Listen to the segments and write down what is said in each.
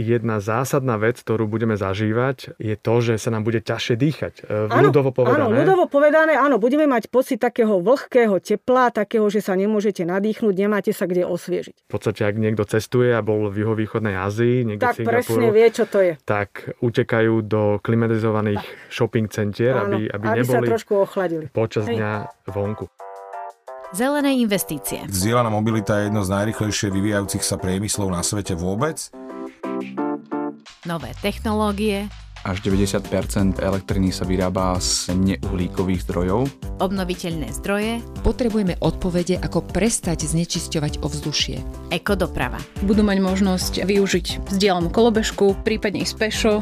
jedna zásadná vec, ktorú budeme zažívať, je to, že sa nám bude ťažšie dýchať. E, áno, ľudovo povedané. Áno, ľudovo povedané, áno, budeme mať pocit takého vlhkého tepla, takého, že sa nemôžete nadýchnuť, nemáte sa kde osviežiť. V podstate, ak niekto cestuje a bol v juhovýchodnej Ázii, niekde tak Singapuru, presne vie, čo to je. Tak utekajú do klimatizovaných tak. shopping centier, áno, aby, aby, aby neboli sa trošku ochladili. počas dňa vonku. Zelené investície. Zdieľaná mobilita je jedno z najrychlejšie vyvíjajúcich sa priemyslov na svete vôbec nové technológie, až 90% elektriny sa vyrába z neuhlíkových zdrojov. Obnoviteľné zdroje. Potrebujeme odpovede, ako prestať znečisťovať ovzdušie. Ekodoprava. Budú mať možnosť využiť vzdielanú kolobežku, prípadne ísť pešo.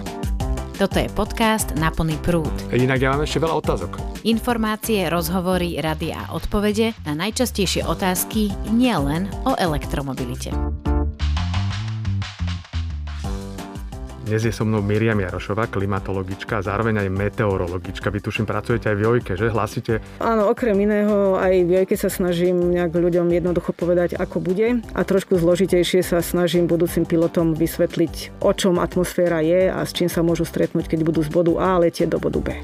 Toto je podcast Na plný prúd. Inak ja mám ešte veľa otázok. Informácie, rozhovory, rady a odpovede na najčastejšie otázky nielen o elektromobilite. Dnes je so mnou Miriam Jarošová, klimatologička a zároveň aj meteorologička. Vy tuším pracujete aj v Jojke, že? Hlasíte? Áno, okrem iného aj v Jojke sa snažím nejak ľuďom jednoducho povedať, ako bude a trošku zložitejšie sa snažím budúcim pilotom vysvetliť, o čom atmosféra je a s čím sa môžu stretnúť, keď budú z bodu A letieť do bodu B.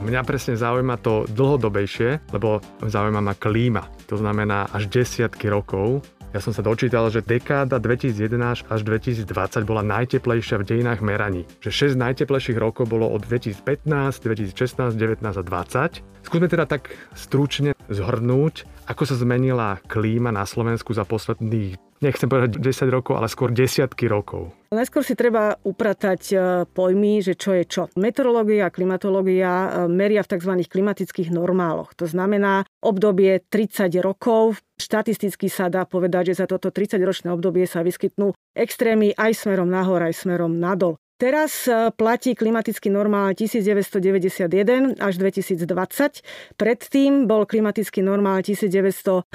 Mňa presne zaujíma to dlhodobejšie, lebo zaujíma ma klíma. To znamená až desiatky rokov ja som sa dočítal, že dekáda 2011 až 2020 bola najteplejšia v dejinách meraní. Že 6 najteplejších rokov bolo od 2015, 2016, 19 a 20. Skúsme teda tak stručne zhrnúť, ako sa zmenila klíma na Slovensku za posledných nechcem povedať 10 rokov, ale skôr desiatky rokov. Najskôr si treba upratať e, pojmy, že čo je čo. Meteorológia a klimatológia e, meria v tzv. klimatických normáloch. To znamená obdobie 30 rokov. Štatisticky sa dá povedať, že za toto 30-ročné obdobie sa vyskytnú extrémy aj smerom nahor, aj smerom nadol. Teraz e, platí klimatický normál 1991 až 2020. Predtým bol klimatický normál 1961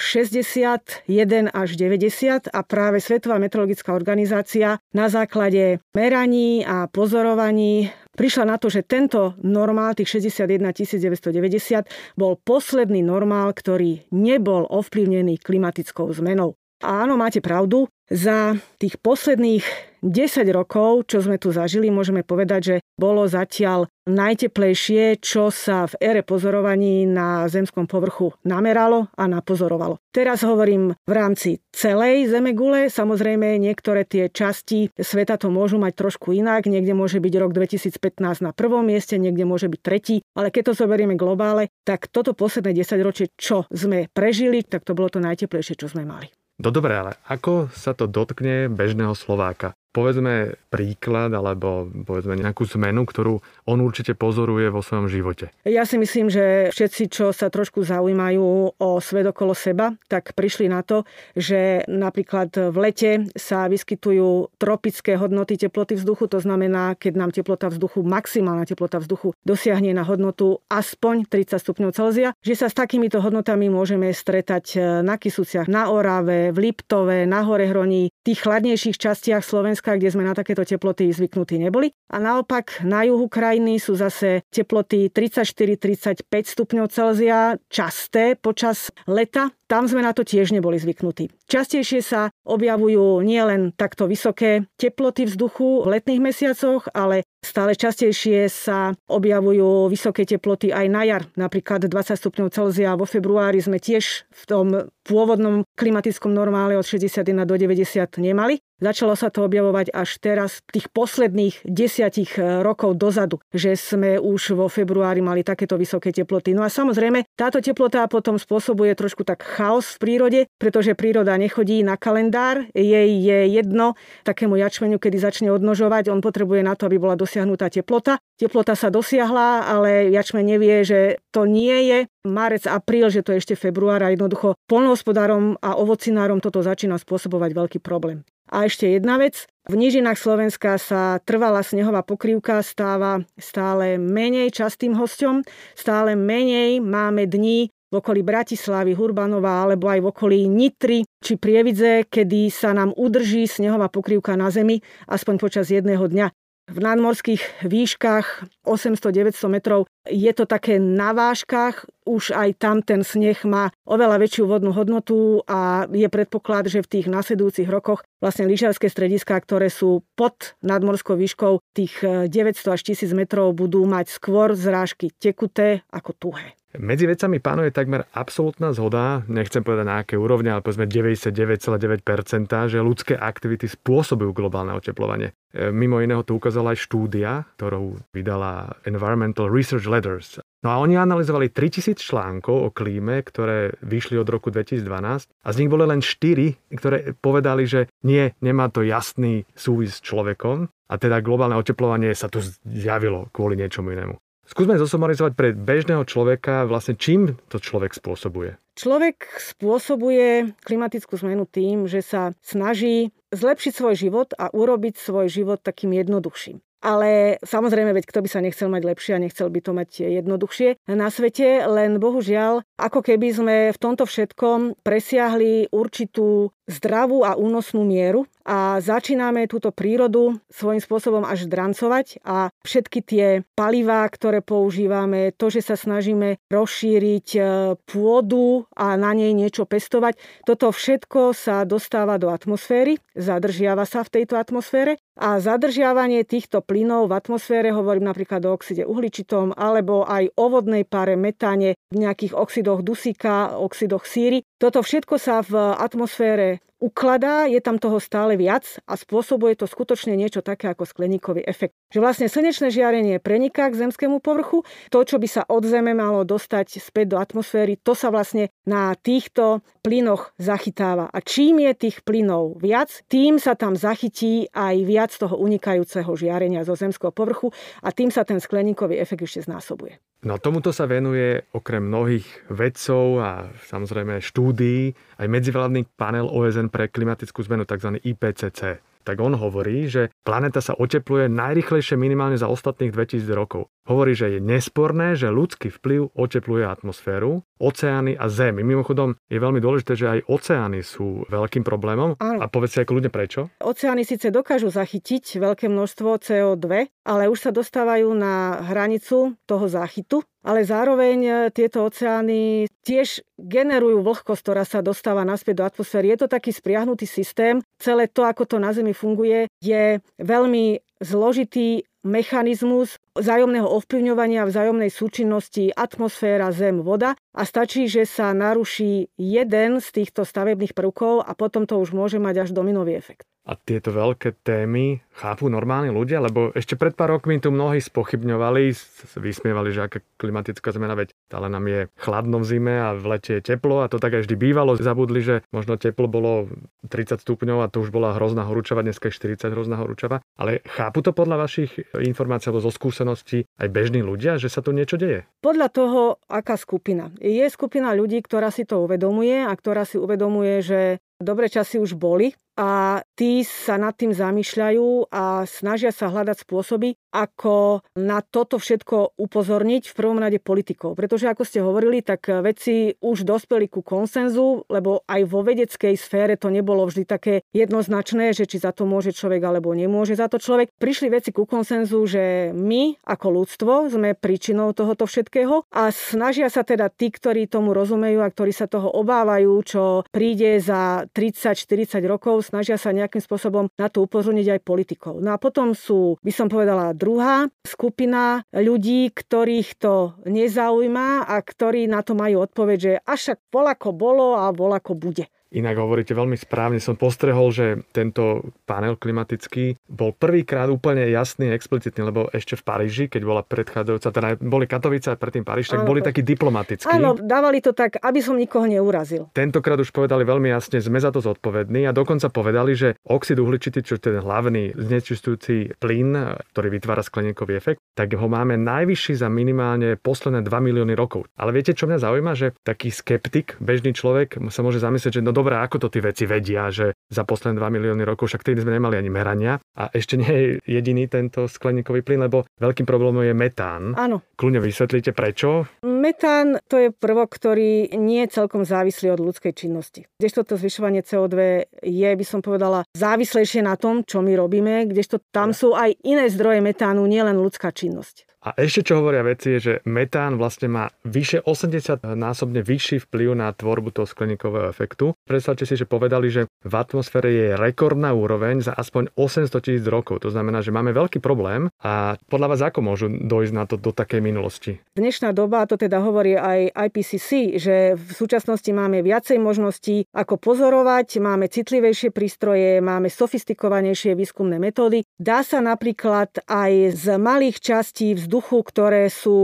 až 90 a práve Svetová meteorologická organizácia na základe meraní a pozorovaní prišla na to, že tento normál, tých 61 1990, bol posledný normál, ktorý nebol ovplyvnený klimatickou zmenou. A áno, máte pravdu, za tých posledných 10 rokov, čo sme tu zažili, môžeme povedať, že bolo zatiaľ najteplejšie, čo sa v ére pozorovaní na zemskom povrchu nameralo a napozorovalo. Teraz hovorím v rámci celej Zemegule. Samozrejme, niektoré tie časti sveta to môžu mať trošku inak. Niekde môže byť rok 2015 na prvom mieste, niekde môže byť tretí. Ale keď to zoberieme globále, tak toto posledné 10 ročie, čo sme prežili, tak to bolo to najteplejšie, čo sme mali. No dobre, ale ako sa to dotkne bežného Slováka? Povedzme príklad alebo povedzme nejakú zmenu, ktorú on určite pozoruje vo svojom živote? Ja si myslím, že všetci, čo sa trošku zaujímajú o svet okolo seba, tak prišli na to, že napríklad v lete sa vyskytujú tropické hodnoty teploty vzduchu, to znamená, keď nám teplota vzduchu, maximálna teplota vzduchu dosiahne na hodnotu aspoň 30 stupňov Celzia, že sa s takýmito hodnotami môžeme stretať na Kisúciach, na Orave, v Liptove, na Hore Hroní, tých chladnejších častiach Slovenska Slovenska, kde sme na takéto teploty zvyknutí neboli. A naopak na juhu krajiny sú zase teploty 34-35 stupňov Celzia časté počas leta. Tam sme na to tiež neboli zvyknutí. Častejšie sa objavujú nielen takto vysoké teploty vzduchu v letných mesiacoch, ale stále častejšie sa objavujú vysoké teploty aj na jar. Napríklad 20 stupňov Celzia vo februári sme tiež v tom pôvodnom klimatickom normále od 61 do 90 nemali. Začalo sa to objavovať až teraz, tých posledných desiatich e, rokov dozadu, že sme už vo februári mali takéto vysoké teploty. No a samozrejme, táto teplota potom spôsobuje trošku tak chaos v prírode, pretože príroda nechodí na kalendár, jej je jedno takému jačmeniu, kedy začne odnožovať, on potrebuje na to, aby bola dosiahnutá teplota. Teplota sa dosiahla, ale jačme nevie, že to nie je marec, apríl, že to je ešte február a jednoducho polnohospodárom a ovocinárom toto začína spôsobovať veľký problém. A ešte jedna vec. V nížinách Slovenska sa trvalá snehová pokrývka stáva stále menej častým hosťom, stále menej máme dní v okolí Bratislavy, Hurbanova alebo aj v okolí Nitry či Prievidze, kedy sa nám udrží snehová pokrývka na zemi aspoň počas jedného dňa. V nadmorských výškach 800-900 metrov. Je to také na vážkach, už aj tam ten sneh má oveľa väčšiu vodnú hodnotu a je predpoklad, že v tých nasledujúcich rokoch vlastne lyžiarske strediská, ktoré sú pod nadmorskou výškou tých 900 až 1000 metrov, budú mať skôr zrážky tekuté ako tuhé. Medzi vecami pánuje takmer absolútna zhoda, nechcem povedať na aké úrovne, ale povedzme 99,9%, že ľudské aktivity spôsobujú globálne oteplovanie. E, mimo iného to ukázala aj štúdia, ktorú vydala Environmental Research Letters. No a oni analyzovali 3000 článkov o klíme, ktoré vyšli od roku 2012 a z nich boli len 4, ktoré povedali, že nie, nemá to jasný súvis s človekom a teda globálne oteplovanie sa tu zjavilo kvôli niečomu inému. Skúsme zosumarizovať pre bežného človeka vlastne čím to človek spôsobuje. Človek spôsobuje klimatickú zmenu tým, že sa snaží zlepšiť svoj život a urobiť svoj život takým jednoduchším. Ale samozrejme, veď kto by sa nechcel mať lepšie a nechcel by to mať jednoduchšie na svete, len bohužiaľ, ako keby sme v tomto všetkom presiahli určitú zdravú a únosnú mieru a začíname túto prírodu svojím spôsobom až drancovať a všetky tie palivá, ktoré používame, to, že sa snažíme rozšíriť e, pôdu a na nej niečo pestovať, toto všetko sa dostáva do atmosféry, zadržiava sa v tejto atmosfére a zadržiavanie týchto plynov v atmosfére, hovorím napríklad o oxide uhličitom alebo aj o vodnej pare, metáne, nejakých oxidoch dusíka, oxidoch síry, toto všetko sa v atmosfére ukladá, je tam toho stále viac a spôsobuje to skutočne niečo také ako skleníkový efekt. Že vlastne slnečné žiarenie preniká k zemskému povrchu, to, čo by sa od Zeme malo dostať späť do atmosféry, to sa vlastne na týchto plynoch zachytáva. A čím je tých plynov viac, tým sa tam zachytí aj viac toho unikajúceho žiarenia zo zemského povrchu a tým sa ten skleníkový efekt ešte znásobuje. No tomuto sa venuje okrem mnohých vedcov a samozrejme štúdií aj medzivládny panel OSN pre klimatickú zmenu, tzv. IPCC tak on hovorí, že planéta sa otepluje najrychlejšie minimálne za ostatných 2000 rokov. Hovorí, že je nesporné, že ľudský vplyv otepluje atmosféru, oceány a zemi. Mimochodom je veľmi dôležité, že aj oceány sú veľkým problémom. Áno. A povedzte ako ľudia prečo? Oceány síce dokážu zachytiť veľké množstvo CO2, ale už sa dostávajú na hranicu toho záchytu ale zároveň e, tieto oceány tiež generujú vlhkosť, ktorá sa dostáva naspäť do atmosféry. Je to taký spriahnutý systém. Celé to, ako to na Zemi funguje, je veľmi zložitý mechanizmus vzájomného ovplyvňovania, vzájomnej súčinnosti atmosféra, zem, voda a stačí, že sa naruší jeden z týchto stavebných prvkov a potom to už môže mať až dominový efekt. A tieto veľké témy chápu normálni ľudia? Lebo ešte pred pár rokmi tu mnohí spochybňovali, vysmievali, že aká klimatická zmena, veď ale nám je chladno v zime a v lete je teplo a to tak aj vždy bývalo. Zabudli, že možno teplo bolo 30 stupňov a to už bola hrozná horúčava, dneska je 40 hrozná horúčava. Ale chápu to podľa vašich informácií alebo zo skúseností aj bežní ľudia, že sa tu niečo deje? Podľa toho, aká skupina. Je skupina ľudí, ktorá si to uvedomuje a ktorá si uvedomuje, že Dobre časy už boli a tí sa nad tým zamýšľajú a snažia sa hľadať spôsoby, ako na toto všetko upozorniť v prvom rade politikov. Pretože ako ste hovorili, tak veci už dospeli ku konsenzu, lebo aj vo vedeckej sfére to nebolo vždy také jednoznačné, že či za to môže človek alebo nemôže za to človek. Prišli veci ku konsenzu, že my ako ľudstvo sme príčinou tohoto všetkého a snažia sa teda tí, ktorí tomu rozumejú a ktorí sa toho obávajú, čo príde za 30-40 rokov, snažia sa nejakým spôsobom na to upozorniť aj politikov. No a potom sú, by som povedala, druhá skupina ľudí, ktorých to nezaujíma a ktorí na to majú odpoveď, že až však volako bolo a volako bude. Inak hovoríte veľmi správne. Som postrehol, že tento panel klimatický bol prvýkrát úplne jasný explicitný, lebo ešte v Paríži, keď bola predchádzajúca, teda boli Katovice a predtým Paríž, tak boli takí diplomatickí. Áno, dávali to tak, aby som nikoho neurazil. Tentokrát už povedali veľmi jasne, sme za to zodpovední a dokonca povedali, že oxid uhličitý, čo je ten hlavný znečistujúci plyn, ktorý vytvára skleníkový efekt, tak ho máme najvyšší za minimálne posledné 2 milióny rokov. Ale viete, čo mňa zaujíma, že taký skeptik, bežný človek sa môže zamyslieť, že no dobré, ako to tí veci vedia, že za posledné 2 milióny rokov, však tedy sme nemali ani merania a ešte nie je jediný tento skleníkový plyn, lebo veľkým problémom je metán. Áno. Kľudne vysvetlíte prečo? Metán to je prvok, ktorý nie je celkom závislý od ľudskej činnosti. Kdežto to zvyšovanie CO2 je, by som povedala, závislejšie na tom, čo my robíme, kdežto tam sú aj iné zdroje metánu, nielen ľudská činnosť. A ešte čo hovoria veci je, že metán vlastne má vyše 80 násobne vyšší vplyv na tvorbu toho skleníkového efektu. Predstavte si, že povedali, že v atmosfére je rekordná úroveň za aspoň 800 tisíc rokov. To znamená, že máme veľký problém a podľa vás ako môžu dojsť na to do takej minulosti? Dnešná doba, to teda hovorí aj IPCC, že v súčasnosti máme viacej možností, ako pozorovať, máme citlivejšie prístroje, máme sofistikovanejšie výskumné metódy. Dá sa napríklad aj z malých častí vzduchu ktoré sú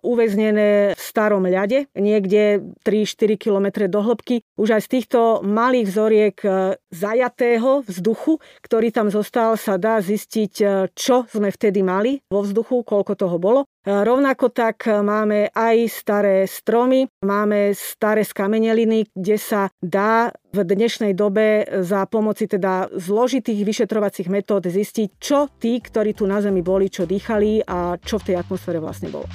uväznené v starom ľade, niekde 3-4 km do hĺbky. Už aj z týchto malých vzoriek e, zajatého vzduchu, ktorý tam zostal, sa dá zistiť, e, čo sme vtedy mali vo vzduchu, koľko toho bolo. E, rovnako tak máme aj staré stromy, máme staré skameneliny, kde sa dá v dnešnej dobe za pomoci teda zložitých vyšetrovacích metód zistiť, čo tí, ktorí tu na Zemi boli, čo dýchali a čo v tej atmosfére vlastne bolo.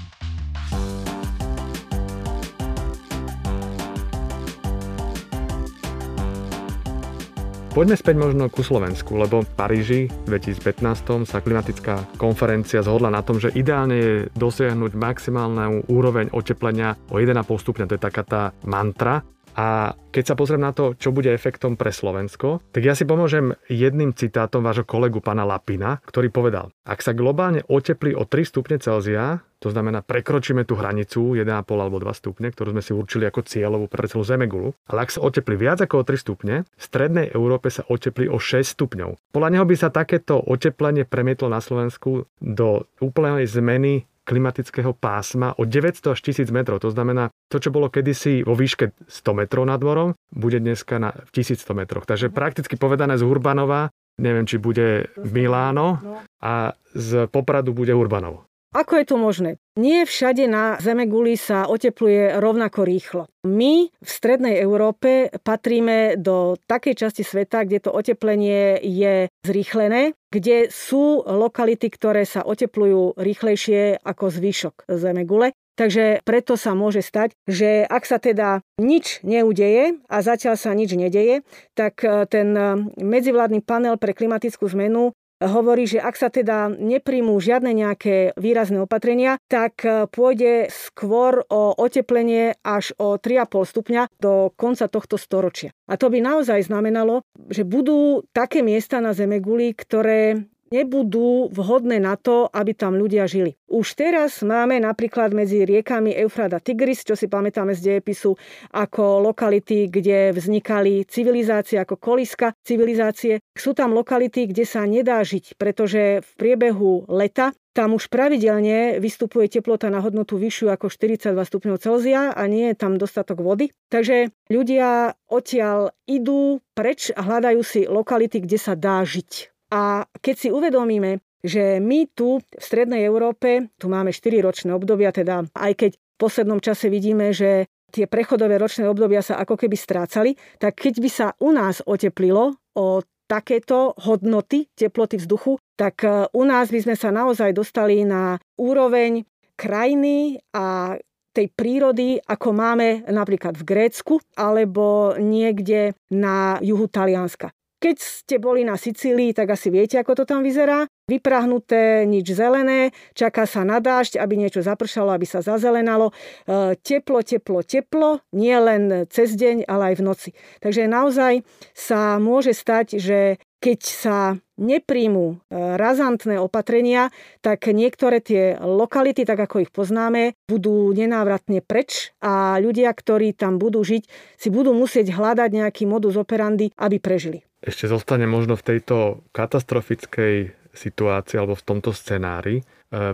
Poďme späť možno ku Slovensku, lebo v Paríži v 2015 sa klimatická konferencia zhodla na tom, že ideálne je dosiahnuť maximálnu úroveň oteplenia o 1,5 stupňa. To je taká tá mantra. A keď sa pozriem na to, čo bude efektom pre Slovensko, tak ja si pomôžem jedným citátom vášho kolegu pana Lapina, ktorý povedal, ak sa globálne oteplí o 3 stupne Celzia, to znamená prekročíme tú hranicu 1,5 alebo 2 stupne, ktorú sme si určili ako cieľovú pre celú Zemegulu, ale ak sa oteplí viac ako o 3 stupne, v strednej Európe sa oteplí o 6 stupňov. Podľa neho by sa takéto oteplenie premietlo na Slovensku do úplnej zmeny klimatického pásma o 900 až 1000 metrov. To znamená, to, čo bolo kedysi vo výške 100 metrov nad morom, bude dneska na 1100 metroch. Takže prakticky povedané z Urbanova, neviem, či bude Miláno a z Popradu bude Urbanov. Ako je to možné? Nie všade na Zemeguli sa otepluje rovnako rýchlo. My v strednej Európe patríme do takej časti sveta, kde to oteplenie je zrýchlené, kde sú lokality, ktoré sa oteplujú rýchlejšie ako zvyšok Zemegule. Takže preto sa môže stať, že ak sa teda nič neudeje a zatiaľ sa nič nedeje, tak ten medzivládny panel pre klimatickú zmenu hovorí, že ak sa teda nepríjmú žiadne nejaké výrazné opatrenia, tak e, pôjde skôr o oteplenie až o 3,5 stupňa do konca tohto storočia. A to by naozaj znamenalo, že budú také miesta na Zemeguli, ktoré nebudú vhodné na to, aby tam ľudia žili. Už teraz máme napríklad medzi riekami Eufrat a Tigris, čo si pamätáme z dejepisu, ako lokality, kde vznikali civilizácie, ako koliska civilizácie. Sú tam lokality, kde sa nedá žiť, pretože v priebehu leta tam už pravidelne vystupuje teplota na hodnotu vyššiu ako 42 stupňov Celzia a nie je tam dostatok vody. Takže ľudia odtiaľ idú preč a hľadajú si lokality, kde sa dá žiť. A keď si uvedomíme, že my tu v Strednej Európe, tu máme 4 ročné obdobia, teda aj keď v poslednom čase vidíme, že tie prechodové ročné obdobia sa ako keby strácali, tak keď by sa u nás oteplilo o takéto hodnoty teploty vzduchu, tak e, u nás by sme sa naozaj dostali na úroveň krajiny a tej prírody, ako máme napríklad v Grécku alebo niekde na juhu Talianska. Keď ste boli na Sicílii, tak asi viete, ako to tam vyzerá. Vyprahnuté, nič zelené, čaká sa na dážď, aby niečo zapršalo, aby sa zazelenalo. E, teplo, teplo, teplo, nie len cez deň, ale aj v noci. Takže naozaj sa môže stať, že keď sa nepríjmú e, razantné opatrenia, tak niektoré tie lokality, tak ako ich poznáme, budú nenávratne preč a ľudia, ktorí tam budú žiť, si budú musieť hľadať nejaký modus operandi, aby prežili ešte zostane možno v tejto katastrofickej situácii alebo v tomto scenári, e,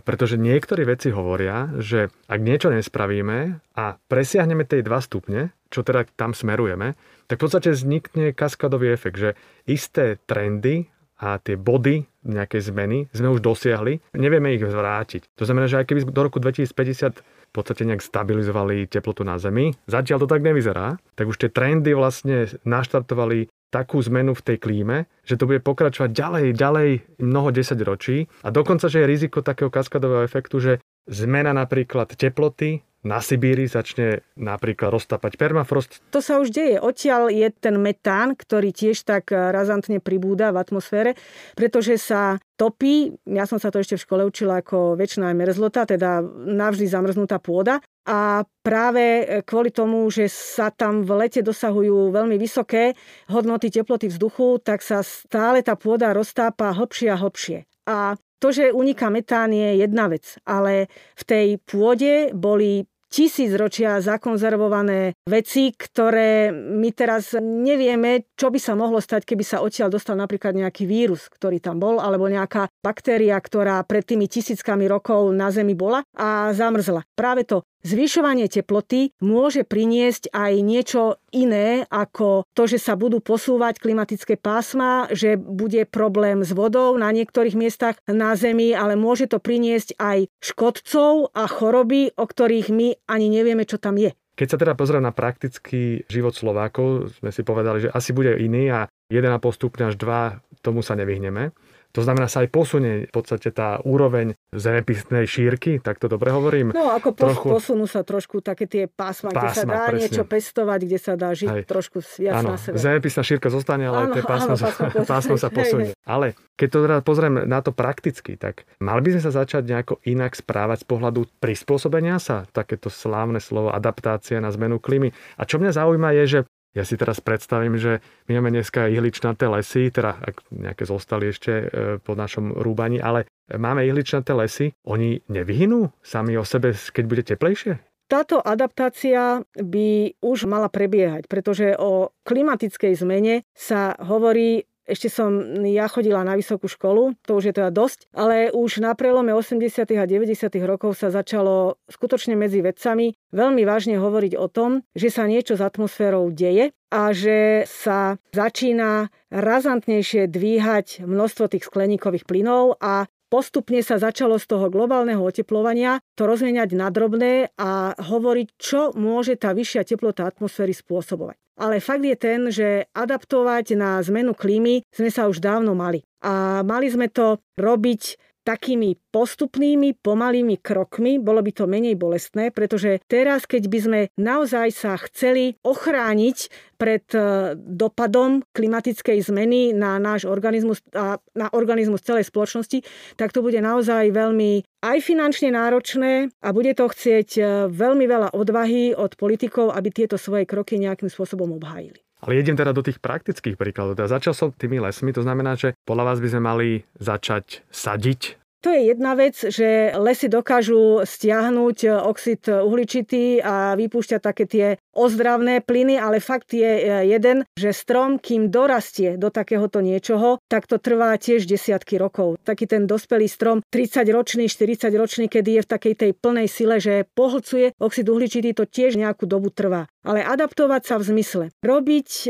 pretože niektorí veci hovoria, že ak niečo nespravíme a presiahneme tej 2 stupne, čo teda tam smerujeme, tak v podstate vznikne kaskadový efekt, že isté trendy a tie body nejakej zmeny sme už dosiahli, nevieme ich zvrátiť. To znamená, že aj keby do roku 2050 v podstate nejak stabilizovali teplotu na Zemi, zatiaľ to tak nevyzerá, tak už tie trendy vlastne naštartovali takú zmenu v tej klíme, že to bude pokračovať ďalej, ďalej mnoho desaťročí a dokonca, že je riziko takého kaskadového efektu, že zmena napríklad teploty na Sibíri začne napríklad roztapať permafrost. To sa už deje. Odtiaľ je ten metán, ktorý tiež tak razantne pribúda v atmosfére, pretože sa topí. Ja som sa to ešte v škole učila ako väčšiná merezlota, teda navždy zamrznutá pôda. A práve kvôli tomu, že sa tam v lete dosahujú veľmi vysoké hodnoty teploty vzduchu, tak sa stále tá pôda roztápa hlbšie a hlbšie. A to, že uniká metán je jedna vec, ale v tej pôde boli tisíc ročia zakonzervované veci, ktoré my teraz nevieme, čo by sa mohlo stať, keby sa odtiaľ dostal napríklad nejaký vírus, ktorý tam bol, alebo nejaká baktéria, ktorá pred tými tisíckami rokov na Zemi bola a zamrzla. Práve to Zvyšovanie teploty môže priniesť aj niečo iné ako to, že sa budú posúvať klimatické pásma, že bude problém s vodou na niektorých miestach na Zemi, ale môže to priniesť aj škodcov a choroby, o ktorých my ani nevieme, čo tam je. Keď sa teda pozriem na praktický život Slovákov, sme si povedali, že asi bude iný a 1,5 stupňa až 2 tomu sa nevyhneme. To znamená, sa aj posunie v podstate tá úroveň zemepisnej šírky, tak to dobre hovorím? No, ako pos, trochu... posunú sa trošku také tie pásma, pásma kde sa dá presne. niečo pestovať, kde sa dá žiť hej. trošku viac áno, na sebe. zemepisná šírka zostane, ale áno, tie pásma, áno, pásma, pásma sa posunie. Hej, hej. Ale keď to teda pozriem na to prakticky, tak mali by sme sa začať nejako inak správať z pohľadu prispôsobenia sa, takéto slávne slovo adaptácia na zmenu klímy. A čo mňa zaujíma je, že ja si teraz predstavím, že my máme dneska ihličnaté lesy, teda ak nejaké zostali ešte e, po našom rúbaní, ale máme ihličnaté lesy, oni nevyhynú sami o sebe, keď bude teplejšie? Táto adaptácia by už mala prebiehať, pretože o klimatickej zmene sa hovorí ešte som ja chodila na vysokú školu, to už je teda dosť, ale už na prelome 80. a 90. rokov sa začalo skutočne medzi vedcami veľmi vážne hovoriť o tom, že sa niečo s atmosférou deje a že sa začína razantnejšie dvíhať množstvo tých skleníkových plynov a postupne sa začalo z toho globálneho oteplovania to rozmieňať na drobné a hovoriť, čo môže tá vyššia teplota atmosféry spôsobovať. Ale fakt je ten, že adaptovať na zmenu klímy sme sa už dávno mali. A mali sme to robiť takými postupnými, pomalými krokmi, bolo by to menej bolestné, pretože teraz, keď by sme naozaj sa chceli ochrániť pred e, dopadom klimatickej zmeny na náš organizmus a na organizmus celej spoločnosti, tak to bude naozaj veľmi aj finančne náročné a bude to chcieť e, veľmi veľa odvahy od politikov, aby tieto svoje kroky nejakým spôsobom obhájili. Ale idem teda do tých praktických príkladov. Teda začal som tými lesmi, to znamená, že podľa vás by sme mali začať sadiť to je jedna vec, že lesy dokážu stiahnuť oxid uhličitý a vypúšťať také tie ozdravné plyny, ale fakt je e, jeden, že strom, kým dorastie do takéhoto niečoho, tak to trvá tiež desiatky rokov. Taký ten dospelý strom, 30-ročný, 40-ročný, kedy je v takej tej plnej sile, že pohlcuje oxid uhličitý, to tiež nejakú dobu trvá. Ale adaptovať sa v zmysle. Robiť e,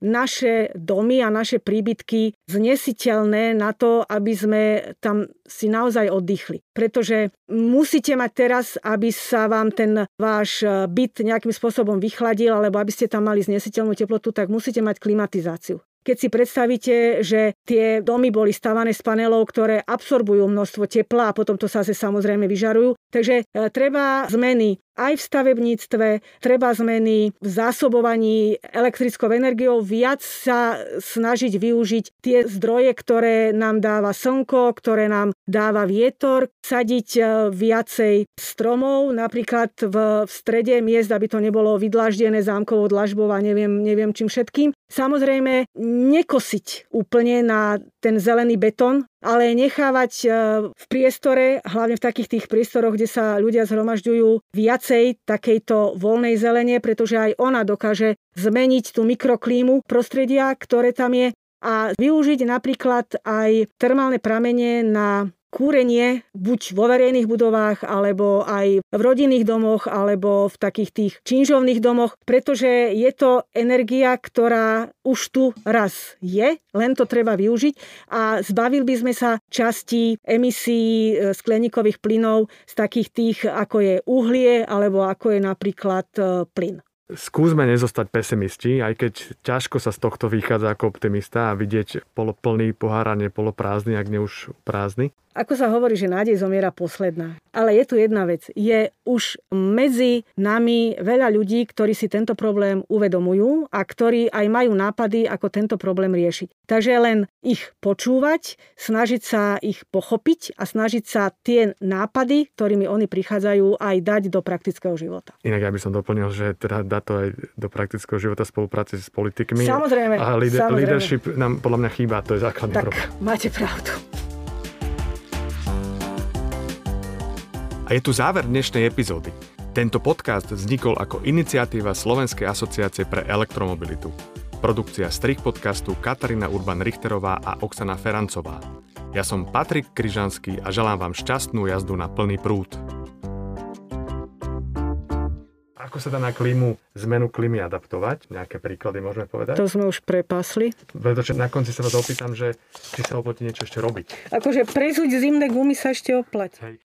naše domy a naše príbytky znesiteľné na to, aby sme tam si naozaj oddychli. Pretože musíte mať teraz, aby sa vám ten váš e, byt nejakým spôsobom vychladil, alebo aby ste tam mali znesiteľnú teplotu, tak musíte mať klimatizáciu. Keď si predstavíte, že tie domy boli stavané z panelov, ktoré absorbujú množstvo tepla a potom to sa zase samozrejme vyžarujú. Takže e, treba zmeny aj v stavebníctve, treba zmeny v zásobovaní elektrickou energiou, viac sa snažiť využiť tie zdroje, ktoré nám dáva slnko, ktoré nám dáva vietor, sadiť e, viacej stromov, napríklad v, v strede miest, aby to nebolo vydlaždené zámkovou dlažbou a neviem, neviem čím všetkým. Samozrejme, nekosiť úplne na ten zelený betón, ale nechávať e, v priestore, hlavne v takých tých priestoroch, kde sa ľudia zhromažďujú viacej takejto voľnej zelenie, pretože aj ona dokáže zmeniť tú mikroklímu prostredia, ktoré tam je a využiť napríklad aj termálne pramene na kúrenie buď vo verejných budovách, alebo aj v rodinných domoch, alebo v takých tých činžovných domoch, pretože je to energia, ktorá už tu raz je, len to treba využiť a zbavili by sme sa časti emisí e, skleníkových plynov z takých tých, ako je uhlie, alebo ako je napríklad e, plyn. Skúsme nezostať pesimisti, aj keď ťažko sa z tohto vychádza ako optimista a vidieť poloplný pohár a nepoloprázdny, ak ne už prázdny. Ako sa hovorí, že nádej zomiera posledná. Ale je tu jedna vec. Je už medzi nami veľa ľudí, ktorí si tento problém uvedomujú a ktorí aj majú nápady, ako tento problém riešiť. Takže len ich počúvať, snažiť sa ich pochopiť a snažiť sa tie nápady, ktorými oni prichádzajú, aj dať do praktického života. Inak ja by som doplnil, že teda dá to aj do praktického života spolupráci s politikmi. Samozrejme. A leader, samozrejme. leadership nám podľa mňa chýba, to je základný Tak, problém. máte pravdu. A je tu záver dnešnej epizódy. Tento podcast vznikol ako iniciatíva Slovenskej asociácie pre elektromobilitu. Produkcia strich podcastu Katarína Urban-Richterová a Oksana Ferancová. Ja som Patrik Kryžanský a želám vám šťastnú jazdu na plný prúd. Ako sa dá na klímu, zmenu klímy adaptovať? Nejaké príklady môžeme povedať? To sme už prepasli. Pretože na konci sa vás opýtam, že či sa oplatí niečo ešte robiť. Akože prezuť zimné gumy sa ešte oplať. Hej.